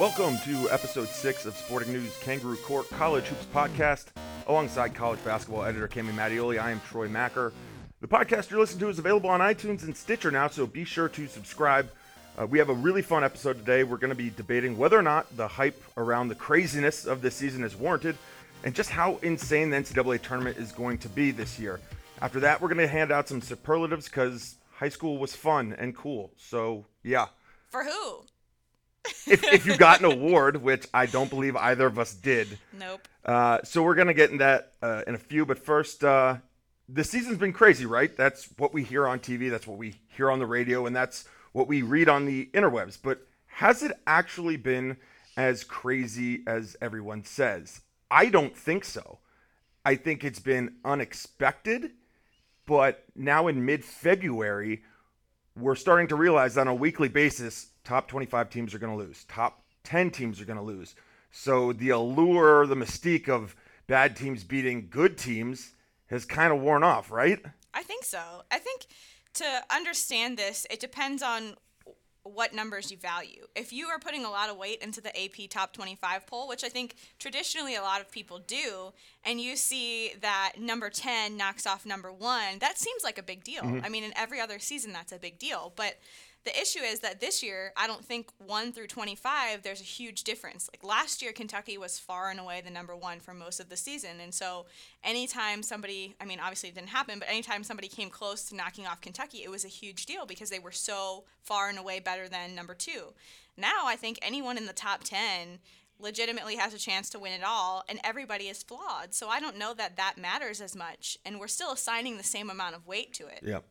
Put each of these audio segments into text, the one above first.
Welcome to episode six of Sporting News Kangaroo Court College Hoops Podcast. Alongside college basketball editor Cami Mattioli, I am Troy Machir. The podcast you're listening to is available on iTunes and Stitcher now, so be sure to subscribe. Uh, we have a really fun episode today. We're going to be debating whether or not the hype around the craziness of this season is warranted and just how insane the NCAA tournament is going to be this year. After that, we're going to hand out some superlatives because high school was fun and cool. So, yeah. For who? If, if you got an award, which I don't believe either of us did. Nope. Uh, so we're gonna get in that uh, in a few, but first, uh, the season's been crazy, right? That's what we hear on TV, that's what we hear on the radio, and that's what we read on the interwebs. But has it actually been as crazy as everyone says? I don't think so. I think it's been unexpected, but now in mid-February, we're starting to realize on a weekly basis top 25 teams are going to lose, top 10 teams are going to lose. So the allure, the mystique of bad teams beating good teams has kind of worn off, right? I think so. I think to understand this, it depends on what numbers you value. If you are putting a lot of weight into the AP top 25 poll, which I think traditionally a lot of people do, and you see that number 10 knocks off number 1, that seems like a big deal. Mm-hmm. I mean, in every other season that's a big deal, but the issue is that this year, I don't think 1 through 25, there's a huge difference. Like last year, Kentucky was far and away the number one for most of the season. And so anytime somebody, I mean, obviously it didn't happen, but anytime somebody came close to knocking off Kentucky, it was a huge deal because they were so far and away better than number two. Now, I think anyone in the top 10 legitimately has a chance to win it all and everybody is flawed. So I don't know that that matters as much and we're still assigning the same amount of weight to it. Yep.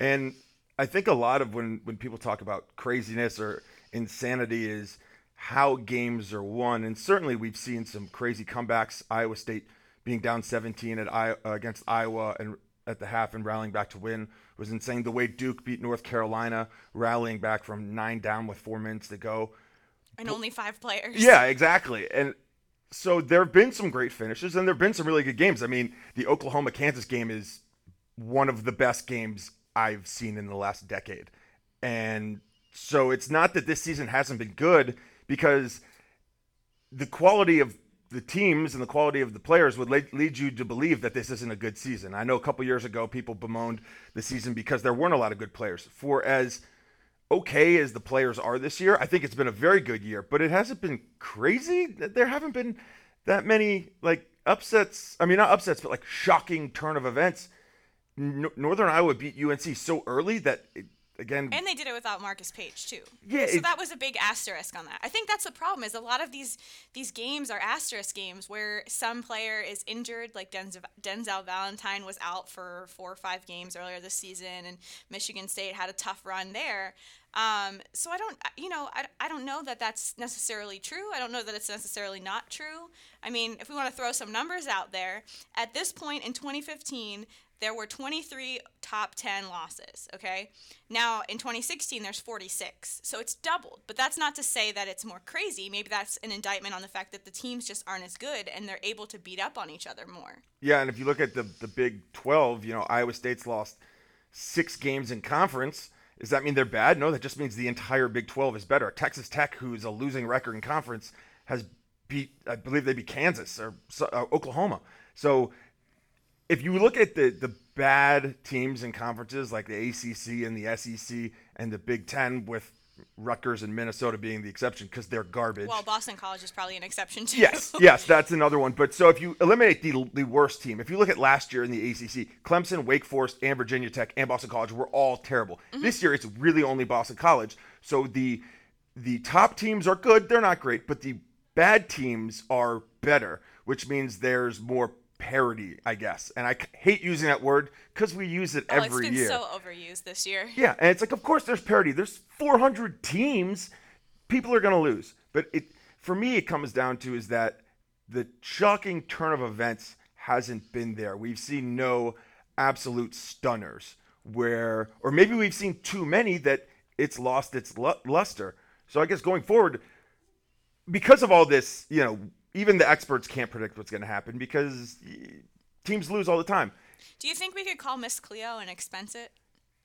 And I think a lot of when when people talk about craziness or insanity is how games are won, and certainly we've seen some crazy comebacks. Iowa State being down 17 at I, uh, against Iowa and at the half and rallying back to win was insane. The way Duke beat North Carolina, rallying back from nine down with four minutes to go, and only five players. Yeah, exactly. And so there have been some great finishes, and there have been some really good games. I mean, the Oklahoma Kansas game is one of the best games I've seen in the last decade. And so it's not that this season hasn't been good because the quality of the teams and the quality of the players would lead you to believe that this isn't a good season. I know a couple years ago people bemoaned the season because there weren't a lot of good players. For as okay as the players are this year, I think it's been a very good year, but it hasn't been crazy. There haven't been that many like upsets. I mean, not upsets, but like shocking turn of events Northern Iowa beat UNC so early that it, again and they did it without Marcus Paige too. Yeah, so it, that was a big asterisk on that. I think that's the problem is a lot of these these games are asterisk games where some player is injured, like Denzel, Denzel Valentine was out for four or five games earlier this season, and Michigan State had a tough run there. Um, so I don't, you know, I, I don't know that that's necessarily true. I don't know that it's necessarily not true. I mean, if we want to throw some numbers out there, at this point in 2015, there were 23 top 10 losses, okay? Now, in 2016, there's 46. So it's doubled. But that's not to say that it's more crazy. Maybe that's an indictment on the fact that the teams just aren't as good and they're able to beat up on each other more. Yeah, and if you look at the, the Big 12, you know, Iowa State's lost six games in conference. Does that mean they're bad? No, that just means the entire Big 12 is better. Texas Tech, who's a losing record in conference, has beat, I believe they beat Kansas or uh, Oklahoma. So if you look at the the bad teams and conferences like the ACC and the SEC and the Big Ten, with Rutgers and Minnesota being the exception because they're garbage. Well, Boston College is probably an exception too. Yes, yes, that's another one. But so if you eliminate the the worst team, if you look at last year in the ACC, Clemson, Wake Forest, and Virginia Tech and Boston College were all terrible. Mm-hmm. This year, it's really only Boston College. So the the top teams are good; they're not great, but the bad teams are better, which means there's more parity, I guess. And I hate using that word because we use it oh, every year. It's been so overused this year. Yeah, and it's like, of course, there's parody. There's 400 teams. People are going to lose. But it, for me, it comes down to is that the shocking turn of events hasn't been there. We've seen no absolute stunners where, or maybe we've seen too many that it's lost its luster. So I guess going forward, because of all this, you know, even the experts can't predict what's going to happen because teams lose all the time. Do you think we could call Miss Cleo and expense it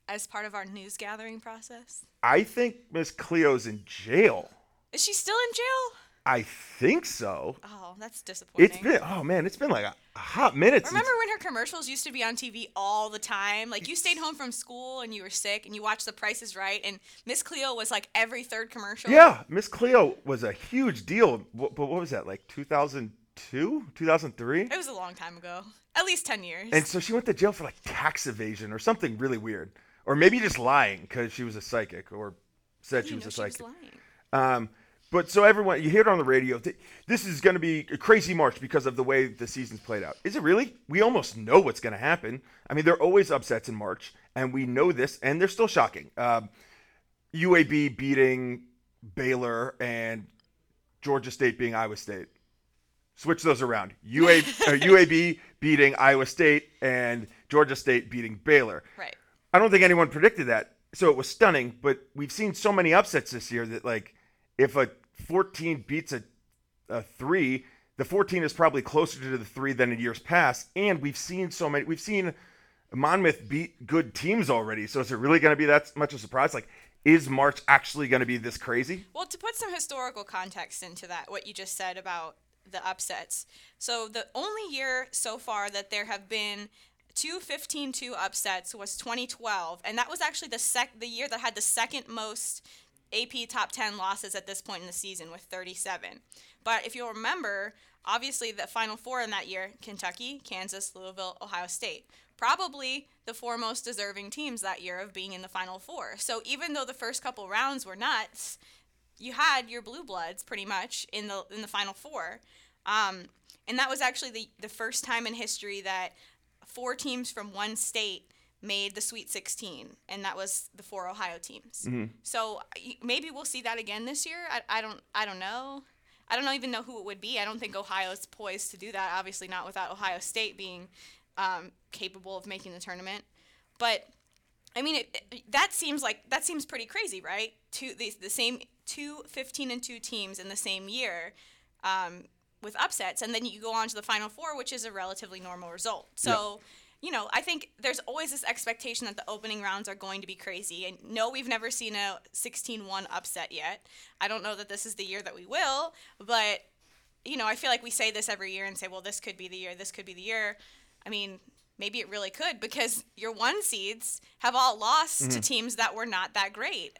as part of our news gathering process? I think Miss Cleo's in jail. Is she still in jail? I think so. Oh, that's disappointing. It's been oh man, it's been like a, a hot minute. Remember since, when her commercials used to be on TV all the time? Like you stayed home from school and you were sick and you watched The Price is Right and Miss Cleo was like every third commercial. Yeah, Miss Cleo was a huge deal. But what was that? Like 2002, 2003? It was a long time ago. At least 10 years. And so she went to jail for like tax evasion or something really weird, or maybe just lying because she was a psychic or said she was a she was psychic. lying. Um, but so everyone, you hear it on the radio. th- This is going to be a crazy March because of the way the season's played out. Is it really? We almost know what's going to happen. I mean, there are always upsets in March, and we know this, and they're still shocking. Um, UAB beating Baylor and Georgia State beating Iowa State. Switch those around. UA, uh, UAB beating Iowa State and Georgia State beating Baylor. Right. I don't think anyone predicted that. So it was stunning, but we've seen so many upsets this year that like if a 14 beats a, a 3, the 14 is probably closer to the 3 than in years past and we've seen so many we've seen Monmouth beat good teams already. So is it really going to be that much of a surprise like is March actually going to be this crazy? Well, to put some historical context into that, what you just said about the upsets. So, the only year so far that there have been two 15-2 upsets was 2012, and that was actually the sec the year that had the second most AP top 10 losses at this point in the season with 37. But if you'll remember, obviously the final four in that year, Kentucky, Kansas, Louisville, Ohio State. Probably the four most deserving teams that year of being in the final four. So even though the first couple rounds were nuts, you had your blue bloods pretty much in the in the final four. Um, and that was actually the, the first time in history that four teams from one state made the Sweet 16, and that was the four Ohio teams. So maybe we'll see that again this year. I, I don't I don't know. I don't even know who it would be. I don't think Ohio's poised to do that. Obviously, not without Ohio State being um, capable of making the tournament. But I mean, it, it- that seems like that seems pretty crazy, right? Two the, the same two 15 and two teams in the same year um, with upsets, and then you go on to the final four, which is a relatively normal result. So. You know, I think there's always this expectation that the opening rounds are going to be crazy. And no, we've never seen a 16 1 upset yet. I don't know that this is the year that we will, but, you know, I feel like we say this every year and say, well, this could be the year, this could be the year. I mean, maybe it really could because your one seeds have all lost to mm-hmm. teams that were not that great.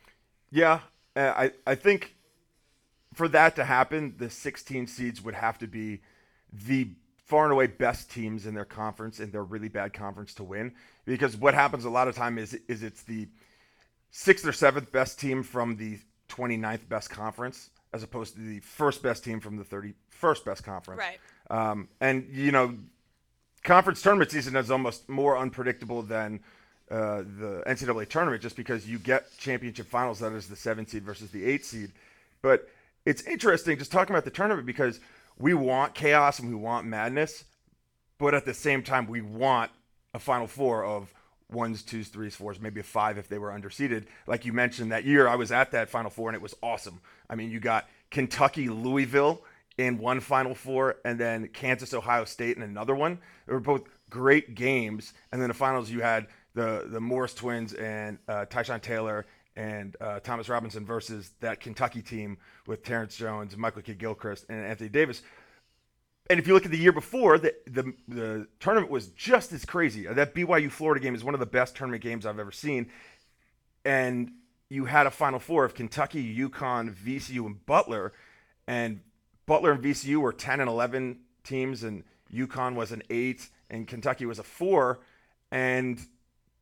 Yeah, I I think for that to happen, the 16 seeds would have to be the far and away best teams in their conference in their really bad conference to win. Because what happens a lot of time is is it's the sixth or seventh best team from the 29th best conference as opposed to the first best team from the 31st best conference. Right. Um, and you know, conference tournament season is almost more unpredictable than uh, the NCAA tournament, just because you get championship finals that is the seven seed versus the eight seed. But it's interesting just talking about the tournament because we want chaos and we want madness, but at the same time we want a final four of ones, twos, threes, fours, maybe a five if they were underseeded. Like you mentioned that year, I was at that final four and it was awesome. I mean, you got Kentucky, Louisville in one final four, and then Kansas, Ohio State in another one. They were both great games. And then the finals, you had the the Morris twins and uh, Tyshawn Taylor and uh, Thomas Robinson versus that Kentucky team with Terrence Jones, Michael Kidd Gilchrist, and Anthony Davis. And if you look at the year before, the, the the tournament was just as crazy. That BYU Florida game is one of the best tournament games I've ever seen. And you had a Final Four of Kentucky, UConn, VCU, and Butler, and Butler and VCU were 10 and 11 teams, and UConn was an eight, and Kentucky was a four, and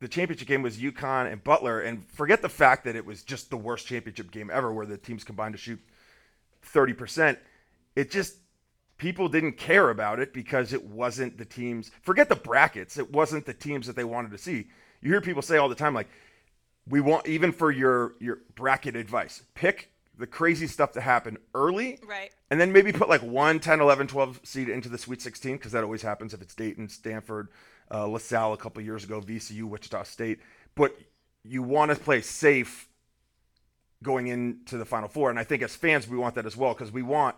the championship game was UConn and Butler. And forget the fact that it was just the worst championship game ever, where the teams combined to shoot 30%. It just people didn't care about it because it wasn't the teams. Forget the brackets. It wasn't the teams that they wanted to see. You hear people say all the time, like, we want even for your your bracket advice, pick the crazy stuff to happen early Right. and then maybe put like 1 10 11 12 seed into the sweet 16 because that always happens if it's dayton stanford uh, lasalle a couple years ago vcu wichita state. But you want to play safe going into the final four. And i think as fans we want that as well because we want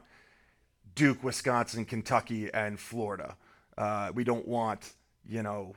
duke wisconsin kentucky and florida. Uh, we don't want you know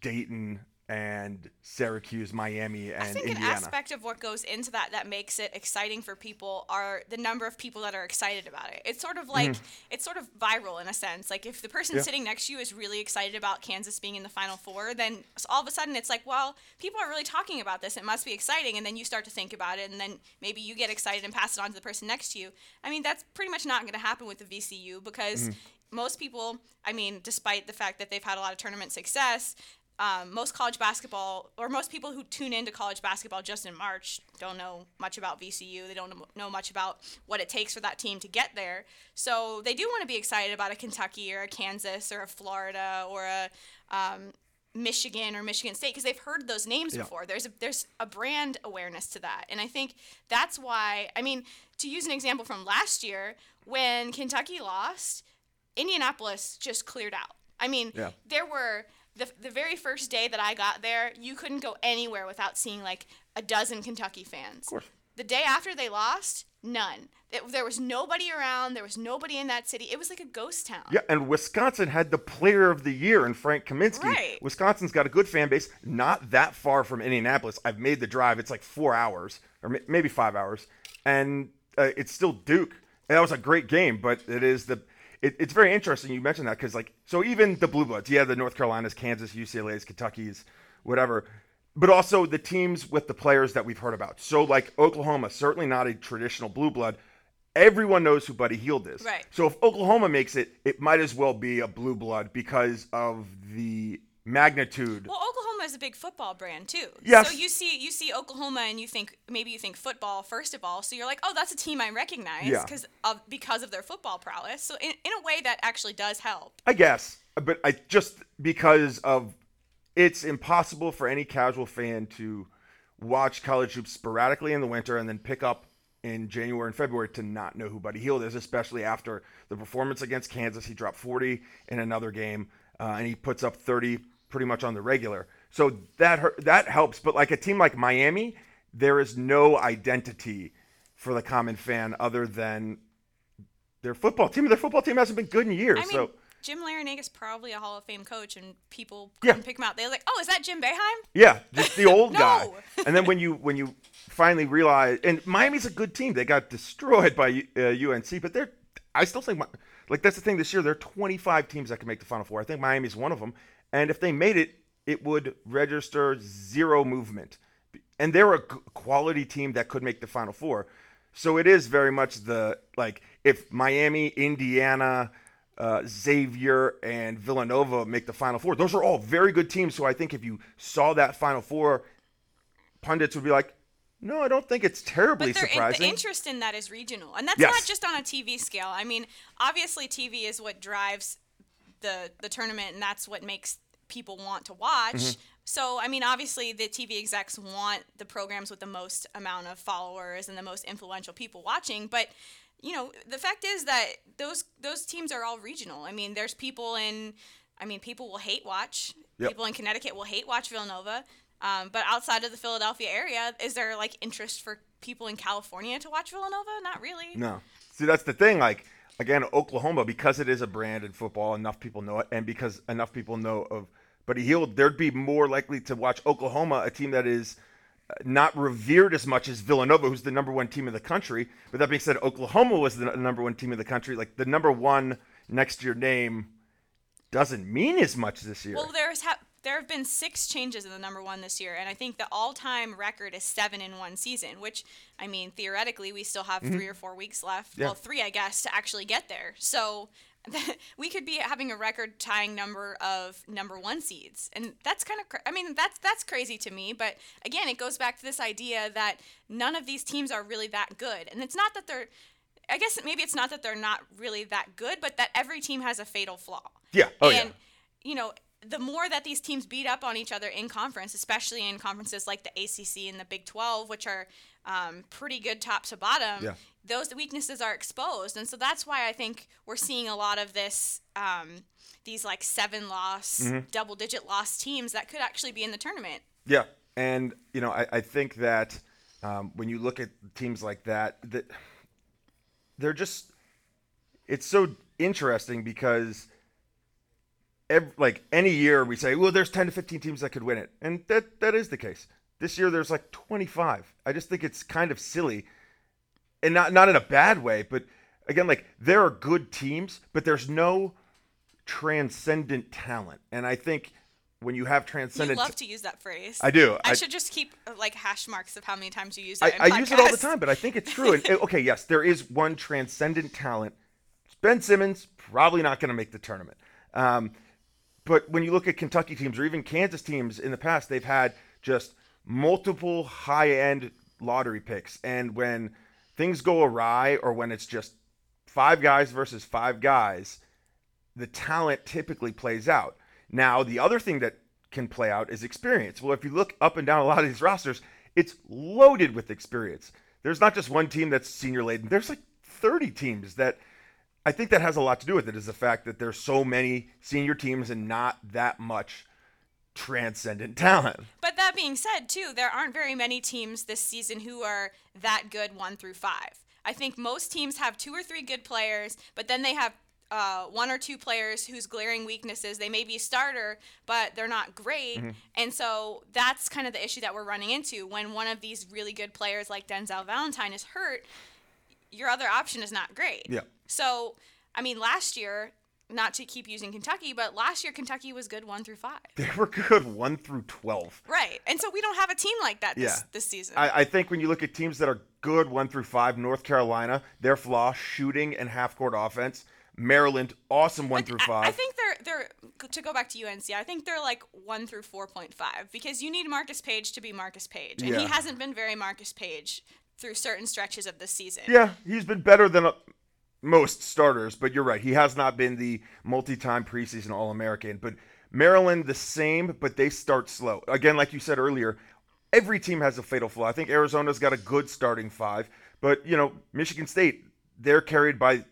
dayton and Syracuse, Miami, and I think Indiana. an aspect of what goes into that that makes it exciting for people are the number of people that are excited about it. It's sort of like it's sort of viral in a sense. Like if the person Mm-hmm. Yeah. sitting next to you is really excited about Kansas being in the Final Four, then all of a sudden it's like, well, people are really talking about this. It must be exciting, and then you start to think about it, and then maybe you get excited and pass it on to the person next to you. I mean, that's pretty much not going to happen with the VCU because Mm-hmm. most people, I mean, despite the fact that they've had a lot of tournament success, um, most college basketball, or most people who tune into college basketball just in March, don't know much about VCU. They don't know- much about what it takes for that team to get there. So they do want to be excited about a Kentucky or a Kansas or a Florida or a um, Michigan or Michigan State because they've heard those names Yeah. before. There's a, there's a brand awareness to that, and I think that's why. I mean, to use an example from last year, when Kentucky lost, Indianapolis just cleared out. I mean, Yeah. there were the, the very first day that I got there, you couldn't go anywhere without seeing like a dozen Kentucky fans. Of course. The day after they lost, none. It, there was nobody around. There was nobody in that city. It was like a ghost town. Yeah, and Wisconsin had the player of the year in Frank Kaminsky. Right. Wisconsin's got a good fan base, not that far from Indianapolis. I've made the drive. It's like four hours, or maybe five hours, and uh, it's still Duke. And that was a great game, but it is the. It, it's very interesting you mentioned that because like so even the blue bloods, yeah, the North Carolinas, Kansas, UCLA's, Kentucky's, whatever, but also the teams with the players that we've heard about. So like Oklahoma, certainly not a traditional blue blood. Everyone knows who Buddy Hield is. Right. So if Oklahoma makes it, it might as well be a blue blood because of the magnitude. Well, Oklahoma is a big football brand too. Yes. So you see you see Oklahoma and you think maybe you think football first of all. So you're like, oh, that's a team I recognize Yeah. because of because of their football prowess. So in, in a way that actually does help. I guess, but I just because of it's impossible for any casual fan to watch college hoops sporadically in the winter and then pick up in January and February to not know who Buddy Hield is, especially after the performance against Kansas. He dropped 40 in another game, uh, and he puts up 30 pretty much on the regular. So that that helps. But like a team like Miami, there is no identity for the common fan other than their football team. Their football team hasn't been good in years. I mean, so Jim Larranaga probably a Hall of Fame coach, and people Yeah. couldn't pick him out. They're like, oh, is that Jim Boeheim? Yeah, just the old No. guy. And then when you when you finally realize, and Miami's a good team. They got destroyed by uh, UNC, but they're. I still think, like that's the thing this year. There are 25 teams that can make the Final Four. I think Miami's one of them. And if they made it, it would register zero movement. And they're a quality team that could make the Final Four. So it is very much the like if Miami, Indiana, uh, Xavier, and Villanova make the Final Four. Those are all very good teams. So I think if you saw that Final Four, pundits would be like, "No, I don't think it's terribly But they're in, the interest in that is regional, and that's Yes. not just on a TV scale. I mean, obviously, TV is what drives the the tournament, and that's what makes people want to watch. Mm-hmm. So, I mean, obviously, the TV execs want the programs with the most amount of followers and the most influential people watching, but you know, the fact is that those those teams are all regional. I mean, there's people in, I mean, people will hate watch. Yep. People in Connecticut will hate watch Villanova. Um, but outside of the Philadelphia area, is there like interest for people in California to watch Villanova? Not really. No. See, that's the thing. Like, again, Oklahoma, because it is a brand in football, enough people know it, and because enough people know of Buddy Hield, they'd be more likely to watch Oklahoma, a team that is uh, not revered as much as Villanova, who's the number one team in the country. But that being said, Oklahoma was the number one team in the country. Like, the number one next to your name doesn't mean as much this year. Well, there's ha- there have been six changes in the number one this year, and I think the all-time record is seven in one season. Which, I mean, theoretically, we still have three or four weeks left. Yeah. Well, three, I guess, to actually get there. So. we could be having a record tying number of number one seeds and that's kind of cra- i mean that's that's crazy to me but again it goes back to this idea that none of these teams are really that good and it's not that they're i guess maybe it's not that they're not really that good but that every team has a fatal flaw Yeah. Oh, yeah. and you know the more that these teams beat up on each other in conference, especially in conferences like the ACC and the Big 12, which are um, pretty good top to bottom, Yeah. those weaknesses are exposed. And so that's why I think we're seeing a lot of this, um, these like seven loss, Mm-hmm. double digit loss teams that could actually be in the tournament. Yeah, and you know, I, I think that um, when you look at teams like that, that they're just it's so interesting because every, like any year we say, well, there's 10 to 15 teams that could win it, and that that is the case. This year there's like 25. I just think it's kind of silly, and not not in a bad way, but again, like there are good teams, but there's no transcendent talent, and I think when you have transcendent, You love to use that phrase. I do. I, I- should just keep like hash marks of how many times you use I, it. in I use it all the time, but I think it's true. And, okay, yes, there is one transcendent talent. Ben Simmons probably not going to make the tournament. Um, but when you look at Kentucky teams or even Kansas teams in the past, they've had just multiple high-end lottery picks, and when things go awry or when it's just five guys versus five guys, the talent typically plays out. Now, the other thing that can play out is experience. Well, if you look up and down a lot of these rosters, it's loaded with experience. There's not just one team that's senior laden. There's like 30 teams that I think that has a lot to do with it is the fact that there's so many senior teams and not that much transcendent talent. But that being said, too, there aren't very many teams this season who are that good one through five. I think most teams have two or three good players, but then they have uh, one or two players whose glaring weaknesses they may be a starter, but they're not great. Mm-hmm. And so that's kind of the issue that we're running into when one of these really good players like Denzel Valentine is hurt. Your other option is not great. Yeah. So, I mean, last year, not to keep using Kentucky, but last year Kentucky was good one through five. They were good 1 through 12. Right. And so we don't have a team like that this, Yeah. this season. I, I think when you look at teams that are good one through five, North Carolina, their flaw shooting and half court offense. Maryland, awesome one through five. I, think they're they're to go back to UNC. I think they're like one through four point five because you need Marcus Paige to be Marcus Paige, and Yeah. he hasn't been very Marcus Paige through certain stretches of the season. yeah, he's been better than most starters, but you're right. He has not been the multi-time preseason All-American. But Maryland, the same, but they start slow. Again, like you said earlier, every team has a fatal flaw. I think Arizona's got a good starting five, but you know, Michigan State, they're carried by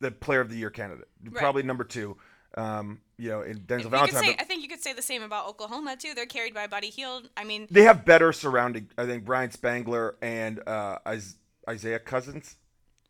the Player of the Year candidate, probably number two. Um, you know, in Denzel Valentine. say, I think you could say the same about Oklahoma too. They're carried by Buddy Hield. I mean, they have better surrounding. I think Ryan Spangler and uh, Isaiah Cousins.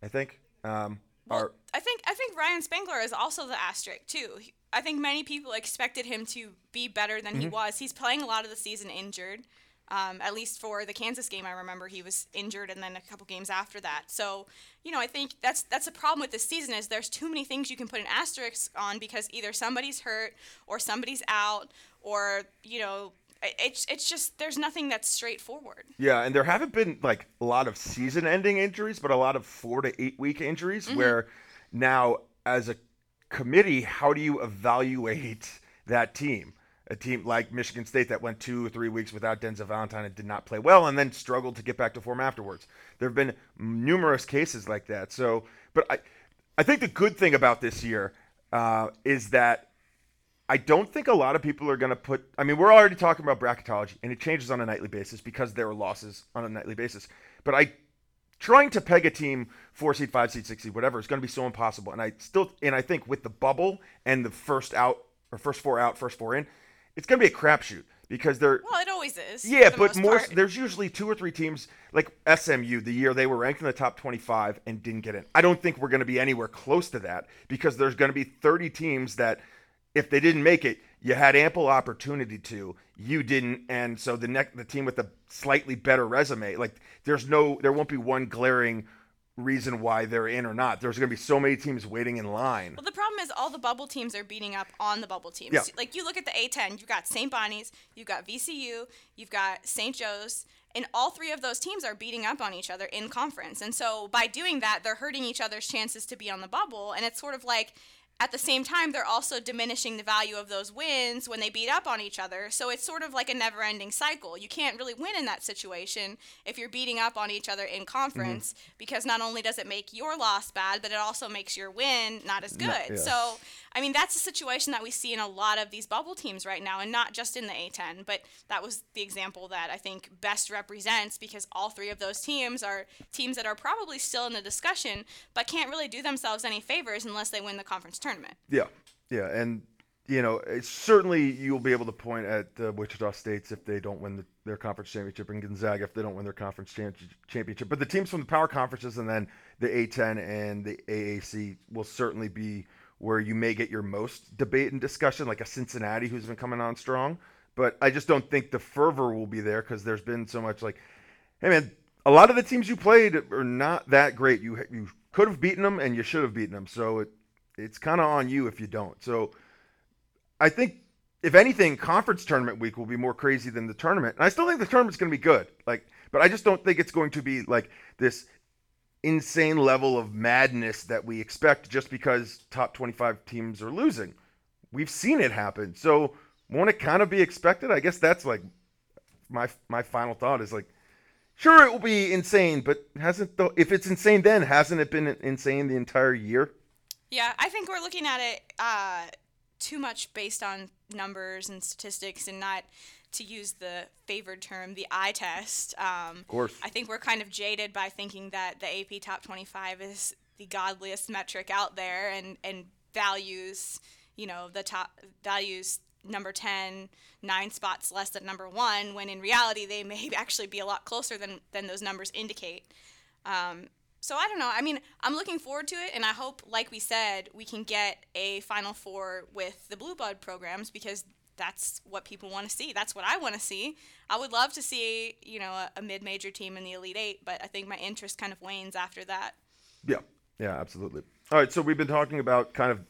I think um, are I think I think Ryan Spangler is also the asterisk too. He- I think many people expected him to be better than Mm-hmm. he was. He's playing a lot of the season injured. Um, at least for the Kansas game, I remember he was injured, and then a couple games after that. So, you know, I think that's that's a problem with this season is there's too many things you can put an asterisk on because either somebody's hurt or somebody's out or you know, it's it's just there's nothing that's straightforward. yeah, and there haven't been like a lot of season-ending injuries, but a lot of four to eight-week injuries. Where now, as a committee, how do you evaluate that team? A team like Michigan State that went two or three weeks without Denzel Valentine and did not play well, and then struggled to get back to form afterwards. There have been numerous cases like that. So, but I, I think the good thing about this year uh, is that I don't think a lot of people are going to put. I mean, we're already talking about bracketology, and it changes on a nightly basis because there are losses on a nightly basis. But I, trying to peg a team four seed, five seed, six seed, whatever, is going to be so impossible. And I still, and I think with the bubble and the first out or first four out, first four in, it's going to be a crapshoot because they're Well, it always is. yeah, but more. part. There's usually two or three teams like SMU. The year they were ranked in the top 25 and didn't get in. I don't think we're going to be anywhere close to that because there's going to be 30 teams that, if they didn't make it, you had ample opportunity to. You didn't, and so the next the team with a slightly better resume, like there's no, there won't be one glaring reason why they're in or not. There's going to be so many teams waiting in line. Well, the problem is all the bubble teams are beating up on the bubble teams. Yeah. Like you look at the A10, you've got St. Bonnie's, you've got VCU, you've got St. Joe's, and all three of those teams are beating up on each other in conference. And so by doing that, they're hurting each other's chances to be on the bubble. And it's sort of like at the same time, they're also diminishing the value of those wins when they beat up on each other. So it's sort of like a never ending cycle. You can't really win in that situation if you're beating up on each other in conference mm-hmm. because not only does it make your loss bad, but it also makes your win not as good. yeah. So, I mean, that's a situation that we see in a lot of these bubble teams right now, and not just in the A10, but that was the example that I think best represents because all three of those teams are teams that are probably still in the discussion, but can't really do themselves any favors unless they win the conference tournament. Yeah, yeah, and you know, certainly you'll be able to point at uh, Wichita States if they don't win the, their conference championship, and Gonzaga if they don't win their conference chan- championship. But the teams from the power conferences and then the A10 and the AAC will certainly be where you may get your most debate and discussion, like a Cincinnati who's been coming on strong. But I just don't think the fervor will be there because there's been so much like, hey man, a lot of the teams you played are not that great. You you could have beaten them and you should have beaten them. So it it's kind of on you if you don't. So I think if anything, conference tournament week will be more crazy than the tournament. And I still think the tournament's going to be good. Like, but I just don't think it's going to be like this insane level of madness that we expect just because top 25 teams are losing. We've seen it happen. So won't it kind of be expected? I guess that's like my my final thought is like sure it will be insane, but hasn't though if it's insane then hasn't it been insane the entire year? Yeah, I think we're looking at it uh, too much based on numbers and statistics and not to use the favored term, the eye test. Um, of course. I think we're kind of jaded by thinking that the AP Top 25 is the godliest metric out there and, and values, you know, the top values number 10 nine spots less than number one when in reality they may actually be a lot closer than, than those numbers indicate um, so I don't know. I mean, I'm looking forward to it, and I hope, like we said, we can get a Final Four with the Blue Blood programs because that's what people want to see. That's what I want to see. I would love to see, you know, a, a mid-major team in the Elite Eight, but I think my interest kind of wanes after that. Yeah, yeah, absolutely. All right, so we've been talking about kind of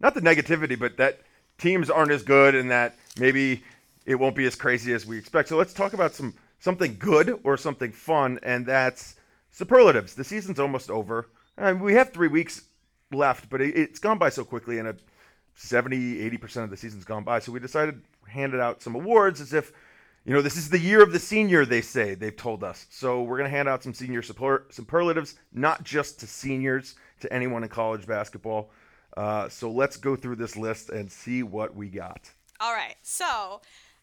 not the negativity, but that teams aren't as good, and that maybe it won't be as crazy as we expect. So let's talk about some something good or something fun, and that's superlatives. The season's almost over. I mean, we have three weeks left, but it, has gone by so quickly, and a 70, 80% of the season's gone by. So we decided to hand out some awards as if, you know, this is the year of the senior, they say, they've told us. So we're going to hand out some senior support, superlatives, not just to seniors, to anyone in college basketball. Uh, so let's go through this list and see what we got. All right. So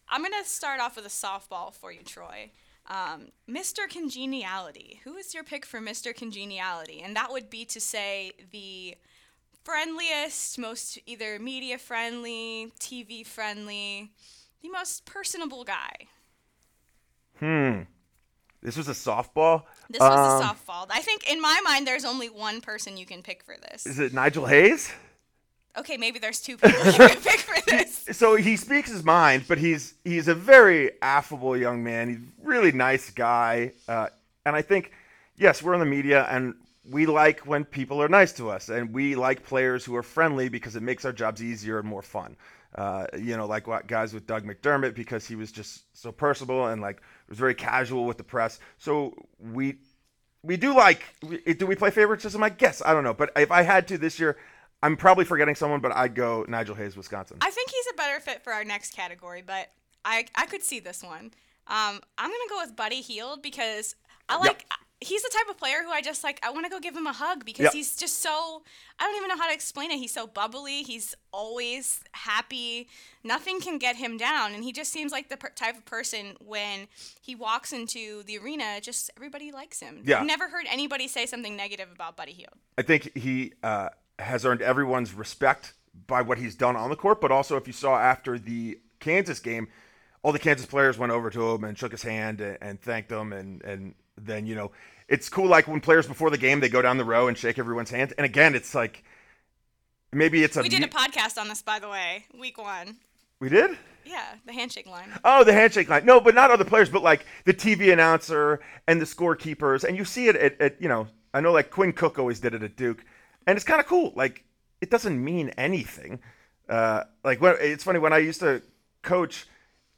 I'm going to start off with a softball for you, Troy. Um, Mr. Congeniality. Who is your pick for Mr. Congeniality? And that would be to say the friendliest, most either media friendly, TV friendly, the most personable guy. Hmm. This was a softball. This was um, a softball. I think in my mind, there's only one person you can pick for this. Is it Nigel Hayes? okay, maybe there's two people you can pick for this. So he speaks his mind, but he's he's a very affable young man. He's a really nice guy, uh, and I think yes, we're in the media, and we like when people are nice to us, and we like players who are friendly because it makes our jobs easier and more fun. Uh, you know, like guys with Doug McDermott because he was just so personable and like was very casual with the press. So we we do like. Do we play favoritism? I guess I don't know, but if I had to this year, I'm probably forgetting someone, but I'd go Nigel Hayes, Wisconsin. I think he's a better fit for our next category, but I I could see this one. Um, I'm gonna go with Buddy Hield because I like. He's the type of player who I just like. I want to go give him a hug because yep. he's just so. I don't even know how to explain it. He's so bubbly. He's always happy. Nothing can get him down, and he just seems like the per- type of person when he walks into the arena, just everybody likes him. Yeah. I've never heard anybody say something negative about Buddy Hield. I think he. Uh, has earned everyone's respect by what he's done on the court, but also if you saw after the Kansas game, all the Kansas players went over to him and shook his hand and, and thanked him, and and then you know it's cool like when players before the game they go down the row and shake everyone's hand, and again it's like maybe it's a we did a podcast on this by the way, week one. We did. Yeah, the handshake line. Oh, the handshake line. No, but not other players, but like the TV announcer and the scorekeepers, and you see it at, at you know I know like Quinn Cook always did it at Duke and it's kind of cool. Like it doesn't mean anything. Uh, like when, it's funny when I used to coach.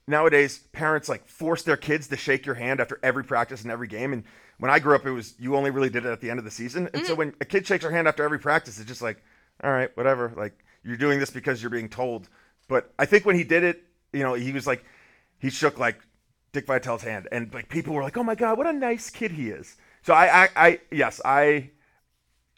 Nowadays, parents like force their kids to shake your hand after every practice and every game. And when I grew up, it was you only really did it at the end of the season. And mm-hmm. so when a kid shakes your hand after every practice, it's just like, all right, whatever. Like you're doing this because you're being told. But I think when he did it, you know, he was like, he shook like Dick Vitale's hand, and like people were like, "Oh my God, what a nice kid he is." So I, I, I yes, I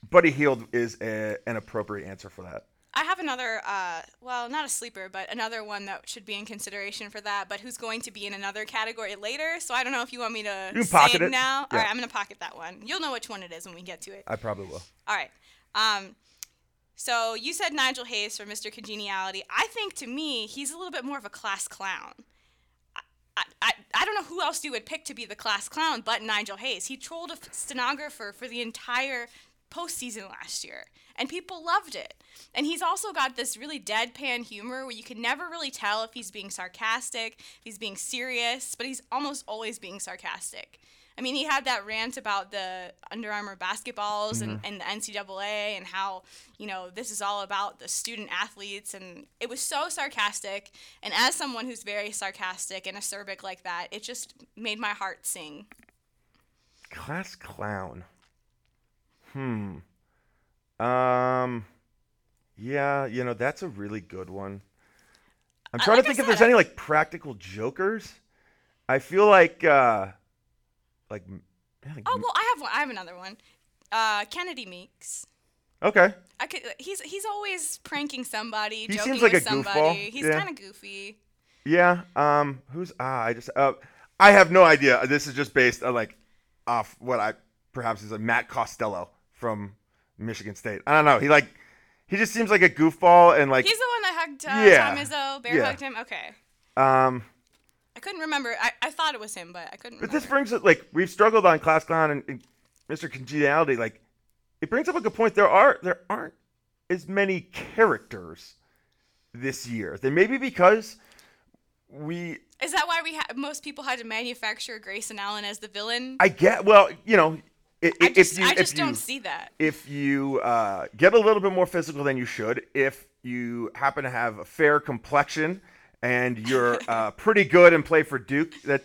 Buddy Hield is a, an appropriate answer for that. I have another, uh, well, not a sleeper, but another one that should be in consideration for that, but who's going to be in another category later. So I don't know if you want me to you say it, it now. Yeah. All right, I'm going to pocket that one. You'll know which one it is when we get to it. I probably will. All right. Um, so you said Nigel Hayes for Mr. Congeniality. I think to me, he's a little bit more of a class clown. I, I, I don't know who else you would pick to be the class clown but Nigel Hayes. He trolled a stenographer for the entire postseason last year, and people loved it. And he's also got this really deadpan humor where you can never really tell if he's being sarcastic, if he's being serious, but he's almost always being sarcastic. I mean, he had that rant about the Under Armour basketballs and, and the NCAA and how, you know, this is all about the student athletes. And it was so sarcastic. And as someone who's very sarcastic and acerbic like that, it just made my heart sing. Class clown. Hmm. Um. Yeah, you know that's a really good one. I'm Uh, trying like to think if there's any like practical jokers. I feel like uh like yeah, like Oh well, I have one. I have another one. Uh, Kennedy Meeks. okay. I could. He's he's always pranking somebody, He joking seems like with a goofball, somebody. He's yeah. kind of goofy. Yeah. Um. Who's ah? I just uh. I have no idea. This is just based on like off what I perhaps is a Matt Costello from Michigan State. I don't know. He like he just seems like a goofball and like He's the one that hugged uh, Yeah. Tom Izzo. Bear Yeah. hugged him. Okay. um. I couldn't remember. I, I thought it was him, but I couldn't. But remember. this brings it like we've struggled on class clown and, and Mr. Congeniality. Like it brings up a good point. There are there aren't as many characters this year. Then maybe because we Is that why we ha- most people had to manufacture Grayson Allen as the villain? I get well you know i- i- just, if you I just you don't see that. if you uh, get a little bit more physical than you should, if you happen to have a fair complexion and you're uh, pretty good and play for Duke, that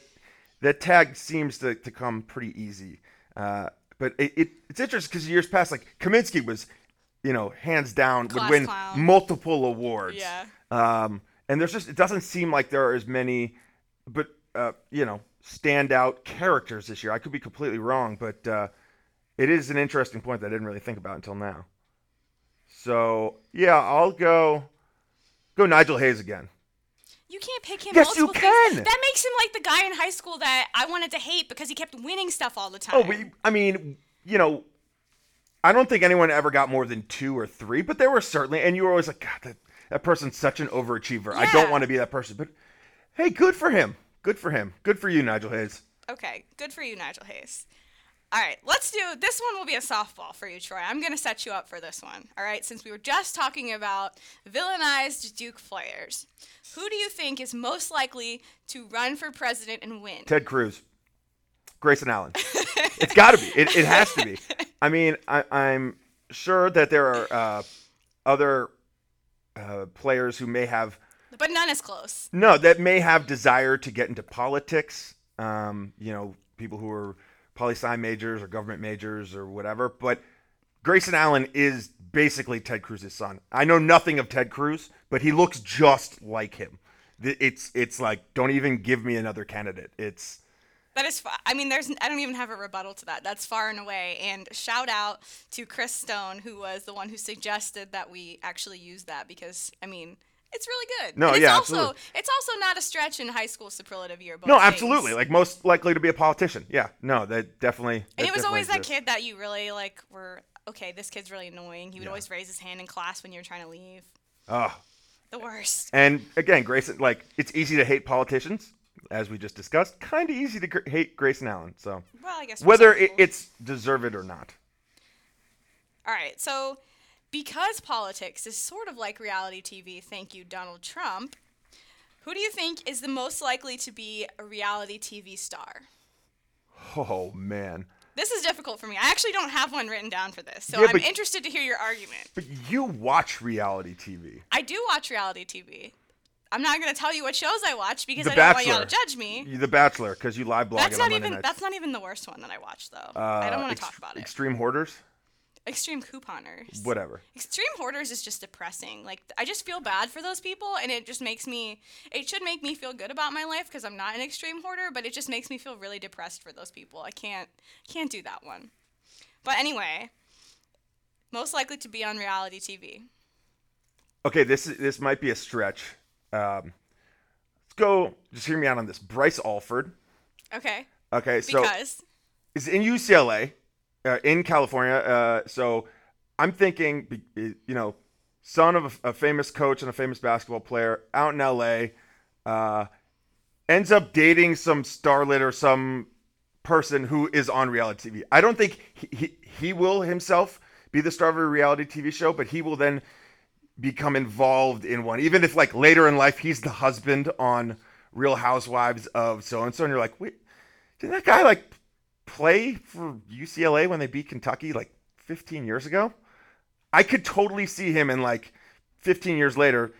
that tag seems to, to come pretty easy. Uh, but it, it, it's interesting because years past, like Kaminsky was, you know, hands down Class would win clown. multiple awards. Yeah. Um, and there's just it doesn't seem like there are as many, but uh, you know, standout characters this year. I could be completely wrong, but uh, it is an interesting point that I didn't really think about until now. So yeah, I'll go go Nigel Hayes again. You can't pick him. Yes, you multiple things. can. That makes him like the guy in high school that I wanted to hate because he kept winning stuff all the oh, time. Oh, we, I mean, you know, I don't think anyone ever got more than two or three, but there were certainly, and you were always like, God, that, that person's such an overachiever. I don't want to be that person. But hey, good for him. Good for him. Good for you, Nigel Hayes. Okay, good for you, Nigel Hayes. All right, let's do this one. Will be a softball for you, Troy. I'm gonna set you up for this one. All right, since we were just talking about villainized Duke players, who do you think is most likely to run for president and win? Ted Cruz, Grayson Allen. it's got to be. It, it has to be. I mean, I, I'm sure that there are uh, other uh, players who may have But none is close. no that may have desire to get into politics. Um, you know, people who are poli sci majors or government majors or whatever. But Grayson Allen is basically Ted Cruz's son. I know nothing of Ted Cruz, but he looks just like him. It's it's like don't even give me another candidate. It's That is, I mean, there's, I don't even have a rebuttal to that. That's far and away. And shout out to Chris Stone, who was the one who suggested that we actually use that because, I mean, it's really good. No, And it's yeah, also, absolutely. It's also not a stretch in high school superlative yearbook. no, things. absolutely. Like most likely to be a politician. Yeah, no, that definitely. and it was always that kid that you really like were okay. This kid's really annoying. He would Yeah. always raise his hand in class when you were trying to leave. Ugh. The worst. And again, Grayson, like it's easy to hate politicians, as we just discussed. Kind of easy to gr- hate Grayson Allen. So Well, I guess whether it, it's deserved or not. All right, so because politics is sort of like reality TV, thank you, Donald Trump, who do you think is the most likely to be a reality TV star? Oh man. This is difficult for me. I actually don't have one written down for this, so Yeah, I'm interested to hear your argument. But you watch reality TV. I do watch reality TV. I'm not going to tell you what shows I watch because The I don't want y'all to judge me. You- The Bachelor, because you live blog That's it not even nights. that's not even the worst one that I watch though. Uh, I don't want to ex- talk about it. Extreme Hoarders? Extreme couponers. Whatever. Extreme hoarders is just depressing. Like I just feel bad for those people, and it just makes me. It should make me feel good about my life because I'm not an extreme hoarder, but it just makes me feel really depressed for those people. I can't can't do that one. But anyway, most likely to be on reality TV. Okay, this is, this might be a stretch. Um, let's go. Just hear me out on this. Bryce Alford. Okay, Okay, so because is in UCLA, uh, in California. Uh, so I'm thinking, you know, son of a, a famous coach and a famous basketball player out in LA, uh, ends up dating some starlet or some person who is on reality TV. I don't think he, he, he will himself be the star of a reality TV show, but he will then become involved in one. Even if like later in life he's the husband on Real Housewives of so and so, and you're like, wait, did that guy like play for UCLA when they beat Kentucky like 15 years ago? I could totally see him in like 15 years later.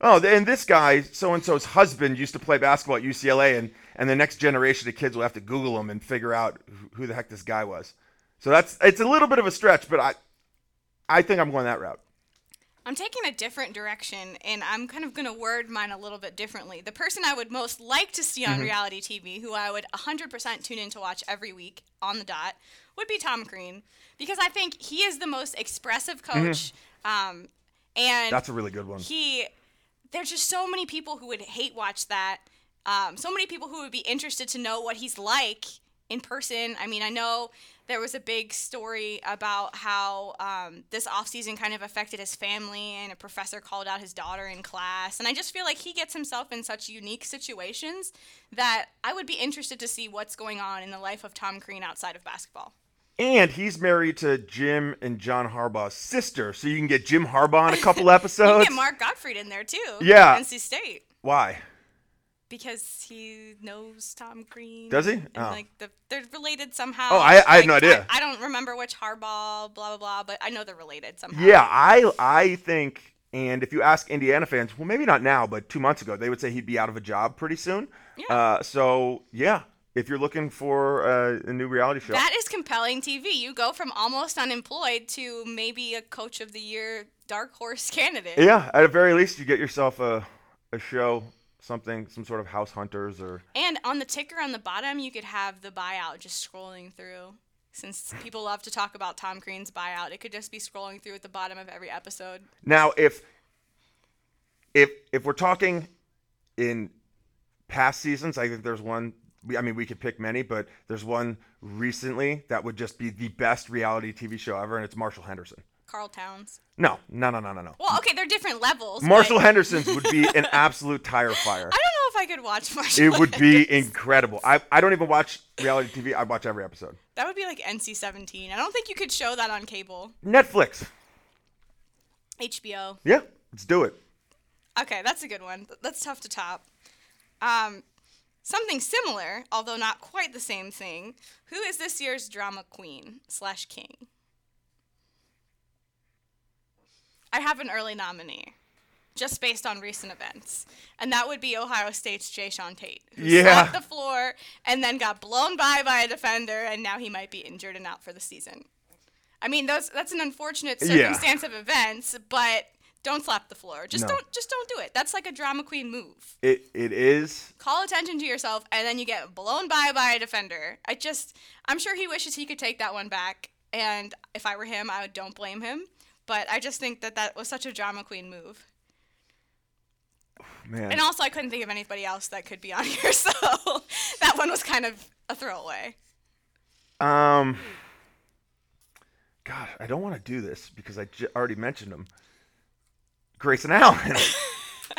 Oh, and this guy, so and so's husband, used to play basketball at UCLA, and and the next generation of kids will have to Google him and figure out who the heck this guy was. So that's it's a little bit of a stretch, but I I think I'm going that route. I'm taking a different direction, and I'm kind of going to word mine a little bit differently. The person I would most like to see on Mm-hmm. reality TV, who I would 100% tune in to watch every week on the dot, would be Tom Crean, because I think he is the most expressive coach. Um, and Mm-hmm. That's a really good one. he there's just so many people who would hate watch that um, so many people who would be interested to know what he's like in person i mean i know there was a big story about how um, this offseason kind of affected his family and a professor called out his daughter in class and i just feel like he gets himself in such unique situations that i would be interested to see what's going on in the life of tom crean outside of basketball And he's married to Jim and John Harbaugh's sister, so you can get Jim Harbaugh in a couple you episodes. get mark gottfried in there too Yeah. nc state Why? Because he knows Tom Crean. Does he? And Oh. like the, they're related somehow. Oh, I- I had no idea. I, I don't remember which Harbaugh, blah blah blah, but I know they're related somehow. Yeah, I I think, and if you ask Indiana fans, well, maybe not now, but two months ago, they would say he'd be out of a job pretty soon. Yeah. Uh, so yeah, if you're looking for uh, a new reality show, That is compelling TV. You go from almost unemployed to maybe a coach of the year dark horse candidate. yeah, at the very least, you get yourself a a show, something, some sort of House Hunters or And on the ticker on the bottom, you could have the buyout just scrolling through. Since people love to talk about Tom Crean's buyout, it could just be scrolling through at the bottom of every episode. Now, if if if we're talking in past seasons, I think there's one. I mean, we could pick many, but there's one recently that would just be the best reality TV show ever, and it's Marshall Henderson. Karl Towns. No, no, no, no, no, no. Well, okay, they're different levels. Marshall but Henderson's would be an absolute tire fire. I don't know if I could watch Marshall. It would be Henderson. incredible. I, I don't even watch reality TV. I watch every episode. That would be like NC-17. I don't think you could show that on cable. Netflix. HBO. Yeah, let's do it. Okay, that's a good one. That's tough to top. Um, something similar, although not quite the same thing. Who is this year's drama queen slash king? I have an early nominee, just based on recent events, and that would be Ohio State's Jae'Sean Tate, who Yeah. slapped the floor and then got blown by by a defender, and now he might be injured and out for the season. I mean, those that's an unfortunate Yeah. circumstance of events, but don't slap the floor. Just No. don't just don't do it. That's like a drama queen move. It it is. Call attention to yourself and then you get blown by by a defender. I just I'm sure he wishes he could take that one back and if I were him, I would don't blame him. But I just think that that was such a drama queen move. Man. And also I couldn't think of anybody else that could be on here, so that one was kind of a throwaway. Um. God, I don't want to do this because I j- already mentioned him. Grayson Allen.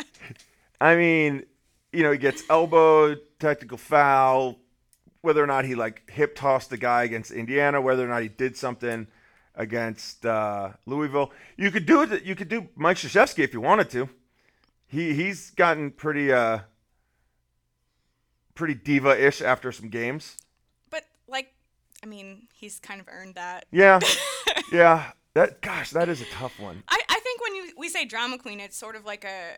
I mean, you know, he gets elbowed, technical foul. Whether or not he like hip tossed the guy against Indiana, whether or not he did something against uh, Louisville, you could do it. You could do Mike Krzyzewski if you wanted to. He he's gotten pretty uh pretty diva ish after some games. But like I mean, he's kind of earned that. Yeah, yeah. That gosh, that is a tough one. I, I think when you, we say drama queen, it's sort of like a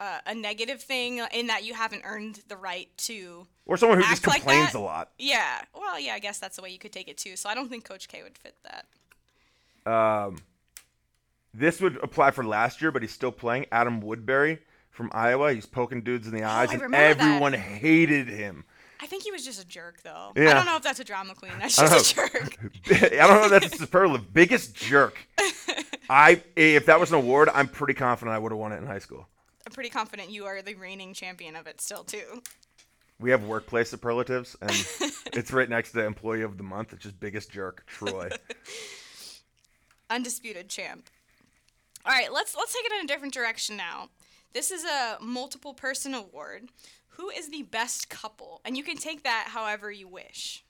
a, a negative thing in that you haven't earned the right to. Or someone who just like complains that? a lot. Yeah, well, yeah, I guess that's the way you could take it too. So I don't think Coach K would fit that. Um, this would apply for last year, but he's still playing. Adam Woodbury from Iowa. He's poking dudes in the eyes, Oh, and remember that. everyone hated him. I think he was just a jerk, though. Yeah. I don't know if that's a drama queen. That's just a jerk. I don't know if that's a superlative. Biggest jerk. I if that was an award, I'm pretty confident I would have won it in high school. I'm pretty confident you are the reigning champion of it still too. We have workplace superlatives, and it's right next to employee of the month. It's just biggest jerk, Troy. Undisputed champ. All right, let's let's take it in a different direction now. This is a multiple person award. Who is the best couple? And you can take that however you wish.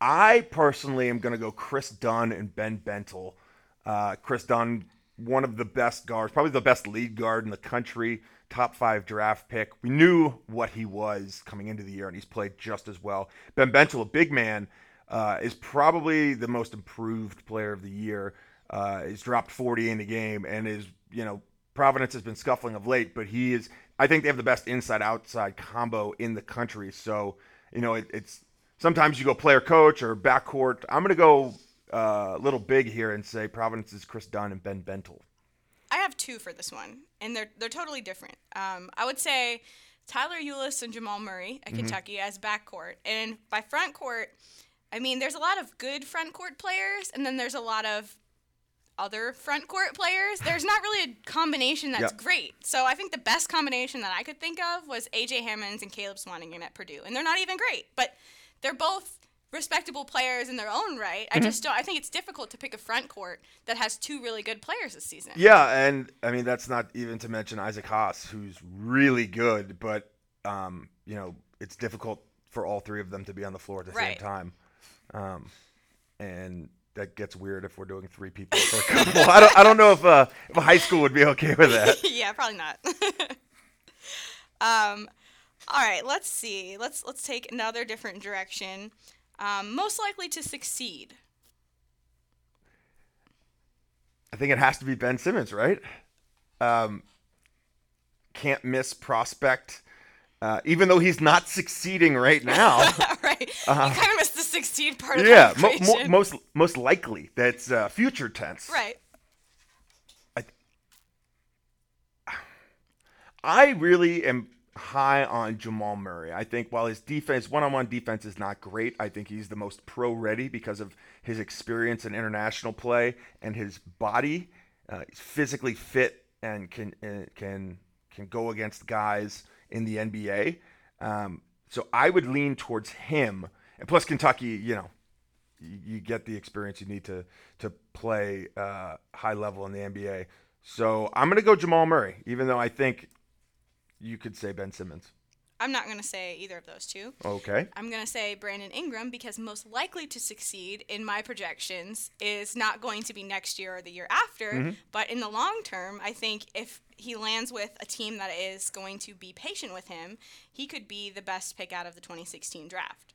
I personally am going to go Kris Dunn and Ben Bentil. Uh, Kris Dunn, one of the best guards, probably the best lead guard in the country, top five draft pick. We knew what he was coming into the year, and he's played just as well. Ben Bentil, a big man, uh, is probably the most improved player of the year. Uh, he's dropped 40 in the game, and is you know Providence has been scuffling of late, but he is. I think they have the best inside outside combo in the country. So you know it, it's sometimes you go player coach or backcourt. I'm gonna go uh, a little big here and say Providence is Kris Dunn and Ben Bentil. I have two for this one, and they're they're totally different. Um, I would say Tyler Ulis and Jamal Murray at mm-hmm. Kentucky as backcourt, and by front court, I mean there's a lot of good front court players, and then there's a lot of other front court players. There's not really a combination that's yep. great. So I think the best combination that I could think of was AJ Hammons and Caleb Swanigan at Purdue, and they're not even great, but they're both respectable players in their own right. I mm-hmm. just don't. I think it's difficult to pick a front court that has two really good players this season. Yeah, and I mean that's not even to mention Isaac Haas, who's really good, but um, you know it's difficult for all three of them to be on the floor at the right. same time, um, and that gets weird if we're doing three people for a couple. I don't I don't know if uh, if a high school would be okay with that. yeah, probably not. um, all right, let's see. Let's let's take another different direction. Um, most likely to succeed. I think it has to be Ben Simmons, right? Um, can't miss prospect. Uh, even though he's not succeeding right now, right? Uh, you kind of missed the succeed part of yeah, mo- mo- most most likely that's uh, future tense, right? I, I really am high on Jamal Murray. I think while his defense, one-on-one defense, is not great, I think he's the most pro-ready because of his experience in international play and his body. Uh, he's physically fit and can uh, can can go against guys in the NBA. Um, so I would lean towards him. And plus, Kentucky, you know, you, you get the experience you need to to play uh, high level in the NBA. So I'm going to go Jamal Murray, even though I think you could say Ben Simmons. I'm not going to say either of those two. Okay. I'm going to say Brandon Ingram because most likely to succeed in my projections is not going to be next year or the year after, mm-hmm. but in the long term, I think if he lands with a team that is going to be patient with him, he could be the best pick out of the 2016 draft.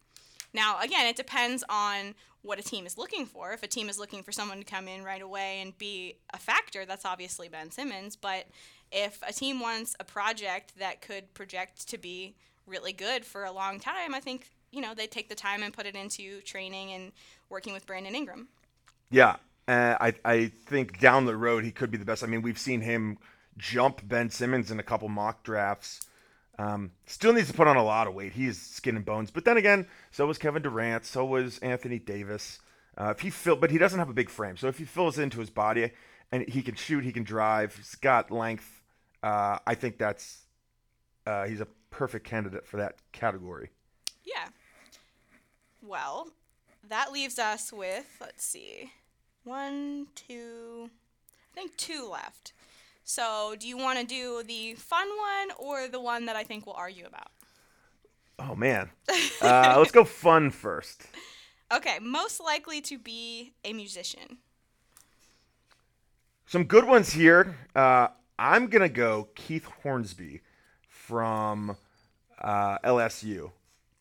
Now, again, it depends on what a team is looking for. If a team is looking for someone to come in right away and be a factor, that's obviously Ben Simmons, but if a team wants a project that could project to be really good for a long time, I think you know they take the time and put it into training and working with Brandon Ingram. Yeah, uh, I I think down the road he could be the best. I mean, we've seen him jump Ben Simmons in a couple mock drafts. Um, still needs to put on a lot of weight. He is skin and bones. But then again, so was Kevin Durant. So was Anthony Davis. Uh, if he fill, but he doesn't have a big frame. So if he fills into his body and he can shoot, he can drive. He's got length uh, I think that's uh, he's a perfect candidate for that category. Yeah. Well, that leaves us with let's see, one, two, I think two left. So, do you want to do the fun one or the one that I think we'll argue about? Oh man, uh, let's go fun first. Okay, most likely to be a musician. Some good ones here. Uh, I'm gonna go Keith Hornsby from uh, LSU.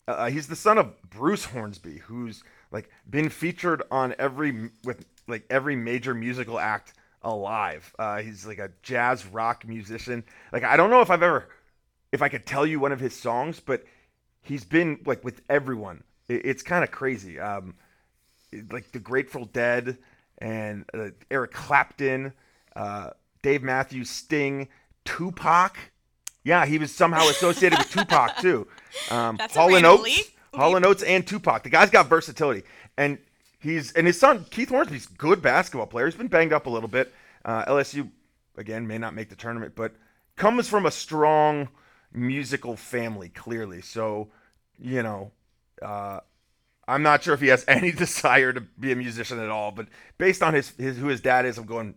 Uh, uh, he's the son of Bruce Hornsby, who's like been featured on every with like every major musical act alive. Uh, he's like a jazz rock musician. Like I don't know if I've ever, if I could tell you one of his songs, but he's been like with everyone. It, it's kind of crazy. Um, like the Grateful Dead and uh, Eric Clapton. Uh, Dave Matthews, Sting, Tupac. Yeah, he was somehow associated with Tupac too. Um, That's Hall and Oates, Hall and Oates, and Tupac. The guy's got versatility, and he's and his son Keith Hornsby's good basketball player. He's been banged up a little bit. Uh, LSU again may not make the tournament, but comes from a strong musical family clearly. So you know, uh, I'm not sure if he has any desire to be a musician at all, but based on his, his who his dad is, I'm going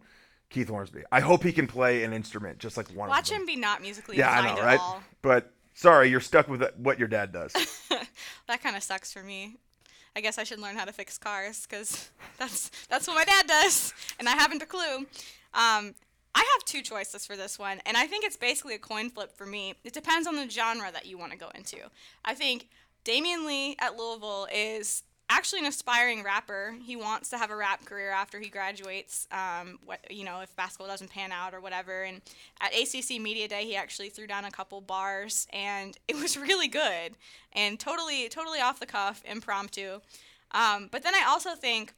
Keith Hornsby. I hope he can play an instrument just like one Watch of them. him be not musically yeah, I know, right? All. But sorry, you're stuck with what your dad does. that kind of sucks for me. I guess I should learn how to fix cars because that's that's what my dad does, and I haven't a clue. Um, I have two choices for this one, and I think it's basically a coin flip for me. It depends on the genre that you want to go into. I think Damion Lee at Louisville is actually an aspiring rapper. He wants to have a rap career after he graduates. Um, what you know, if basketball doesn't pan out or whatever. And at ACC Media Day, he actually threw down a couple bars, and it was really good and totally, totally off the cuff, impromptu. Um, but then I also think,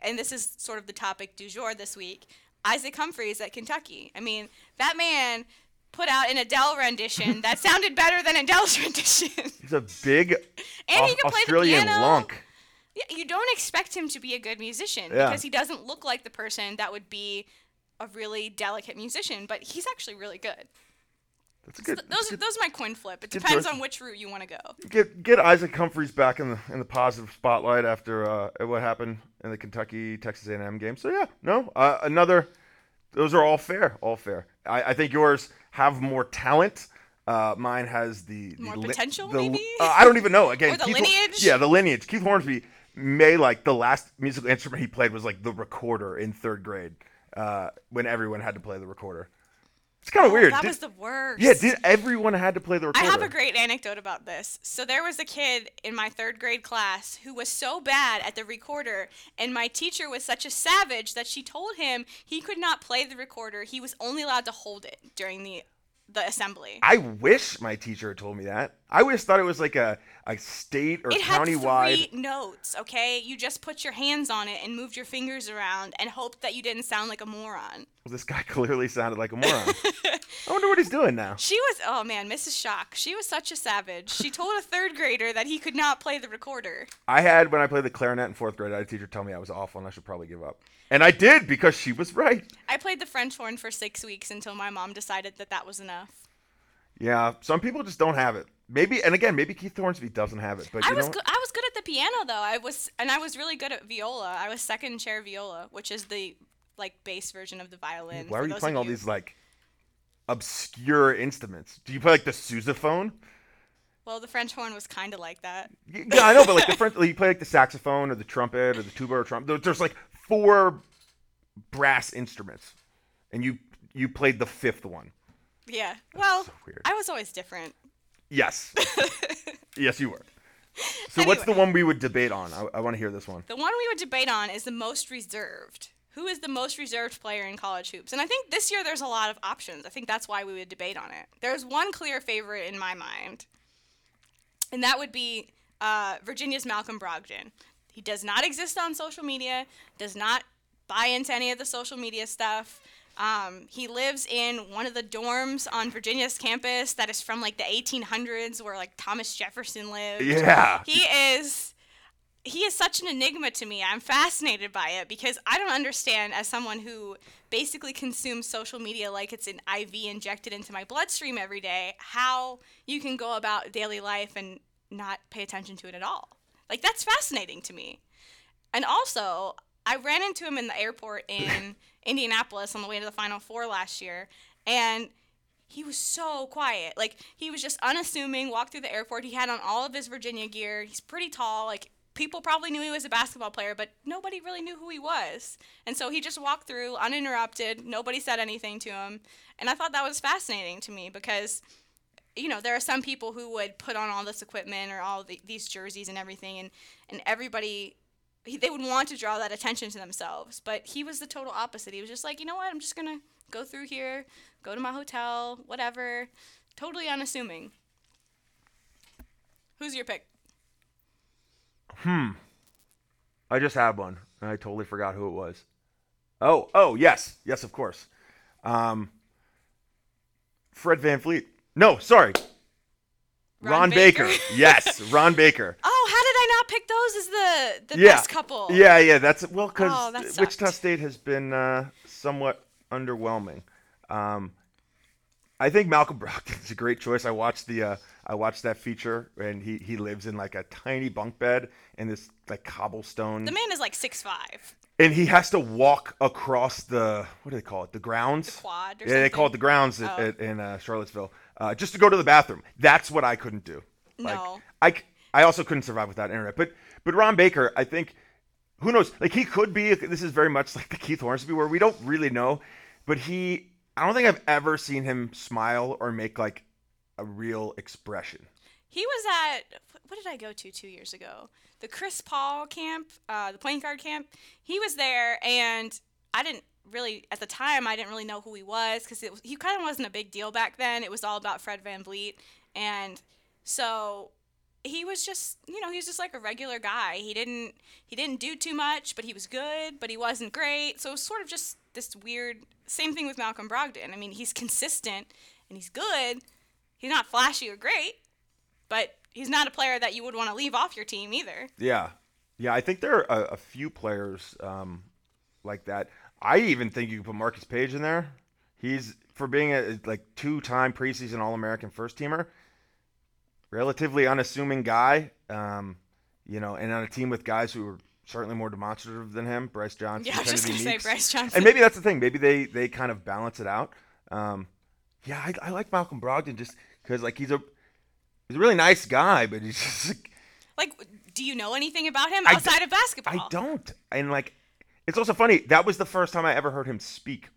and this is sort of the topic du jour this week, Isaac Humphries at Kentucky. I mean, that man put out an Adele rendition that sounded better than Adele's rendition. He's a big and he can play Australian the piano. lunk. Yeah, you don't expect him to be a good musician Yeah. because he doesn't look like the person that would be a really delicate musician, but he's actually really good. That's a So good. th- those are those are my coin flip. It depends on which route you want to go. get get Isaac Humphries back in the in the positive spotlight after uh, what happened in the Kentucky Texas A&M game. So yeah, no, uh, another. Those are all fair, all fair. I, I think yours have more talent. Uh, mine has the, the More li- potential, the- maybe? uh, I don't even know. Again, Or the Keith lineage? yeah, the lineage. Keith Hornsby may like the last musical instrument he played was like the recorder in third grade uh, when everyone had to play the recorder. It's kind of weird. Oh, That Did- was the worst. yeah, did everyone had to play the recorder? I have a great anecdote about this. So there was a kid in my third grade class who was so bad at the recorder, and my teacher was such a savage that she told him he could not play the recorder. He was only allowed to hold it during the the assembly. I wish my teacher had told me that. I always thought it was like a, a state or it had county-wide. three notes, okay? You just put your hands on it and moved your fingers around and hoped that you didn't sound like a moron. This guy clearly sounded like a moron. I wonder what he's doing now. She was, oh man, Mrs. Shock. She was such a savage. She told a third grader that he could not play the recorder. I had when I played the clarinet in fourth grade. I had a teacher tell me I was awful and I should probably give up, and I did because she was right. I played the French horn for six weeks until my mom decided that that was enough. Yeah, some people just don't have it. Maybe, and again, maybe Keith Hornsby doesn't have it. But I was good. I was good at the piano though. I was, and I was really good at viola. I was second chair viola, which is the like bass version of the violin. why are you playing all these like obscure instruments? Do you play like the sousaphone? Well, the French horn was kind of like that. Yeah, I know, but like the French, like, you play like the saxophone or the trumpet or the tuba or trumpet. There's like four brass instruments, and you you played the fifth one. Yeah. Well, so. I was always different. Yes, yes, you were. So what's the one we would debate on? I, I want to hear this one. The one we would debate on is the most reserved. Who is the most reserved player in college hoops? And I think this year there's a lot of options. I think that's why we would debate on it. There's one clear favorite in my mind, and that would be uh, Virginia's Malcolm Brogdon. He does not exist on social media, does not buy into any of the social media stuff. Um, he lives in one of the dorms on Virginia's campus that is from like the 1800s, where like Thomas Jefferson lived. Yeah. He is he is such an enigma to me. I'm fascinated by it because I don't understand as someone who basically consumes social media like it's an IV injected into my bloodstream every day, how you can go about daily life and not pay attention to it at all. Like that's fascinating to me. And also, I ran into him in the airport in Indianapolis on the way to the Final Four last year, and he was so quiet. Like he was just unassuming. Walked through the airport. He had on all of his Virginia gear. He's pretty tall. Like people probably knew he was a basketball player, but nobody really knew who he was. And so he just walked through uninterrupted. Nobody said anything to him, and I thought that was fascinating to me because. You know, there are some people who would put on all this equipment or all the, these jerseys and everything, and, and everybody they would want to draw that attention to themselves. But he was the total opposite. He was just like, you know what? I'm just gonna go through here, go to my hotel, whatever. Totally unassuming. Who's your pick? Hmm. I just had one. and I totally forgot who it was. Oh, oh, yes, yes, of course. Um, Fred VanVleet. No, sorry, Ron Ron, Baker. Baker. yes, Ron Baker. Oh, how I not pick those as the the Yeah, best couple? Yeah, yeah, that's well because Oh, Wichita. State has been uh, somewhat underwhelming. Um, I think Malcolm Brogdon is a great choice. I watched the uh, I watched that feature, and he he lives in like a tiny bunk bed in this like cobblestone, The man is like six five. and he has to walk across the what do they call it? The grounds. The quad or yeah, they call it the grounds Oh. at, in uh, Charlottesville, uh, just to go to the bathroom. That's what I couldn't do. Like, No. I I also couldn't survive without internet. But But Ron Baker, I think, who knows? Like he could be. This is very much like the Keith Hornsby, where we don't really know. But he, I don't think I've ever seen him smile or make like a real expression. He was at what did I go to two years ago? The Chris Paul camp, uh, the point guard camp. He was there, and I didn't really at the time I didn't really know who he was because he kind of wasn't a big deal back then. It was all about Fred Van VanVleet, and so he was just you know he was just like a regular guy. He didn't he didn't do too much, but he was good, but he wasn't great. So it was sort of just this weird same thing with Malcolm Brogdon. I mean, he's consistent and he's good. He's not flashy or great, but he's not a player that you would want to leave off your team either. Yeah, yeah. I think there are a, a few players um, like that. I even think you could put Marcus Paige in there. He's for being a like two-time preseason All-American first teamer, relatively unassuming guy. Um, you know, and on a team with guys who are certainly more demonstrative than him, Brice Johnson. Yeah, I was just gonna say Brice Johnson. And maybe that's the thing. Maybe they they kind of balance it out. Um, yeah, I, I like Malcolm Brogdon just because like he's a he's a really nice guy, but he's just like, like do you know anything about him outside of basketball? I don't. And like it's also funny. That was the first time I ever heard him speak.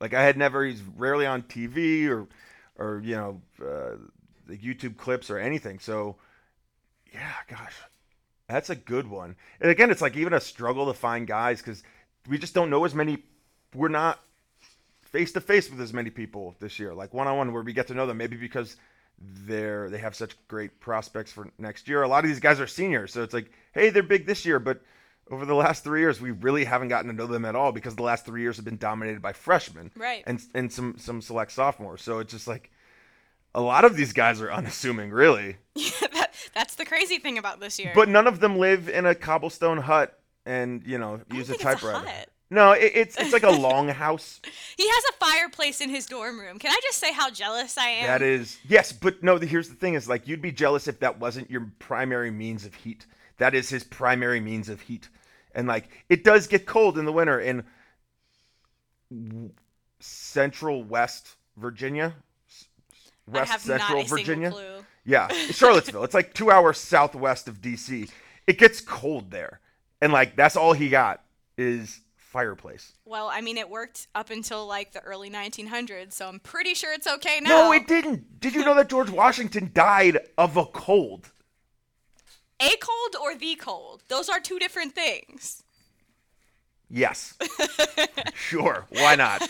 Like I had never. He's rarely on TV or, or you know, uh, the YouTube clips or anything. So, yeah, gosh, that's a good one. And again, it's like even a struggle to find guys because we just don't know as many. We're not face to face with as many people this year, like one on one, where we get to know them. Maybe because they're they have such great prospects for next year. A lot of these guys are seniors, so it's like, hey, they're big this year, but over the last three years, we really haven't gotten to know them at all because the last three years have been dominated by freshmen, right? And and some some select sophomores. So it's just like a lot of these guys are unassuming, really. Yeah, that, that's the crazy thing about this year. But none of them live in a cobblestone hut and you know use a typewriter. A no, it, it's it's like a long house. He has a fireplace in his dorm room. Can I just say how jealous I am? That is yes, but no. Here's the thing: is like you'd be jealous if that wasn't your primary means of heat. That is his primary means of heat. And like it does get cold in the winter in central West Virginia. West Central Virginia. Yeah, Charlottesville. it's like 2 hours southwest of DC. It gets cold there. And like that's all he got is fireplace. Well, I mean, it worked up until like the early 1900s, so I'm pretty sure it's okay now. No, it didn't. Did you know that George Washington died of a cold? A cold or the cold? Those are two different things. Yes. sure. Why not?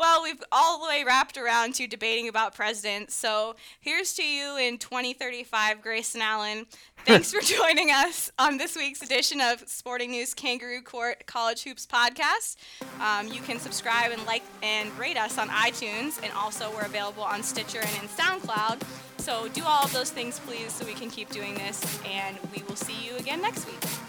Well, we've all the way wrapped around to debating about presidents. So here's to you in 2035, Grayson Allen. Thanks for joining us on this week's edition of Sporting News Kangaroo Court College Hoops podcast. Um, you can subscribe and like and rate us on iTunes, and also we're available on Stitcher and in SoundCloud. So do all of those things, please, so we can keep doing this, and we will see you again next week.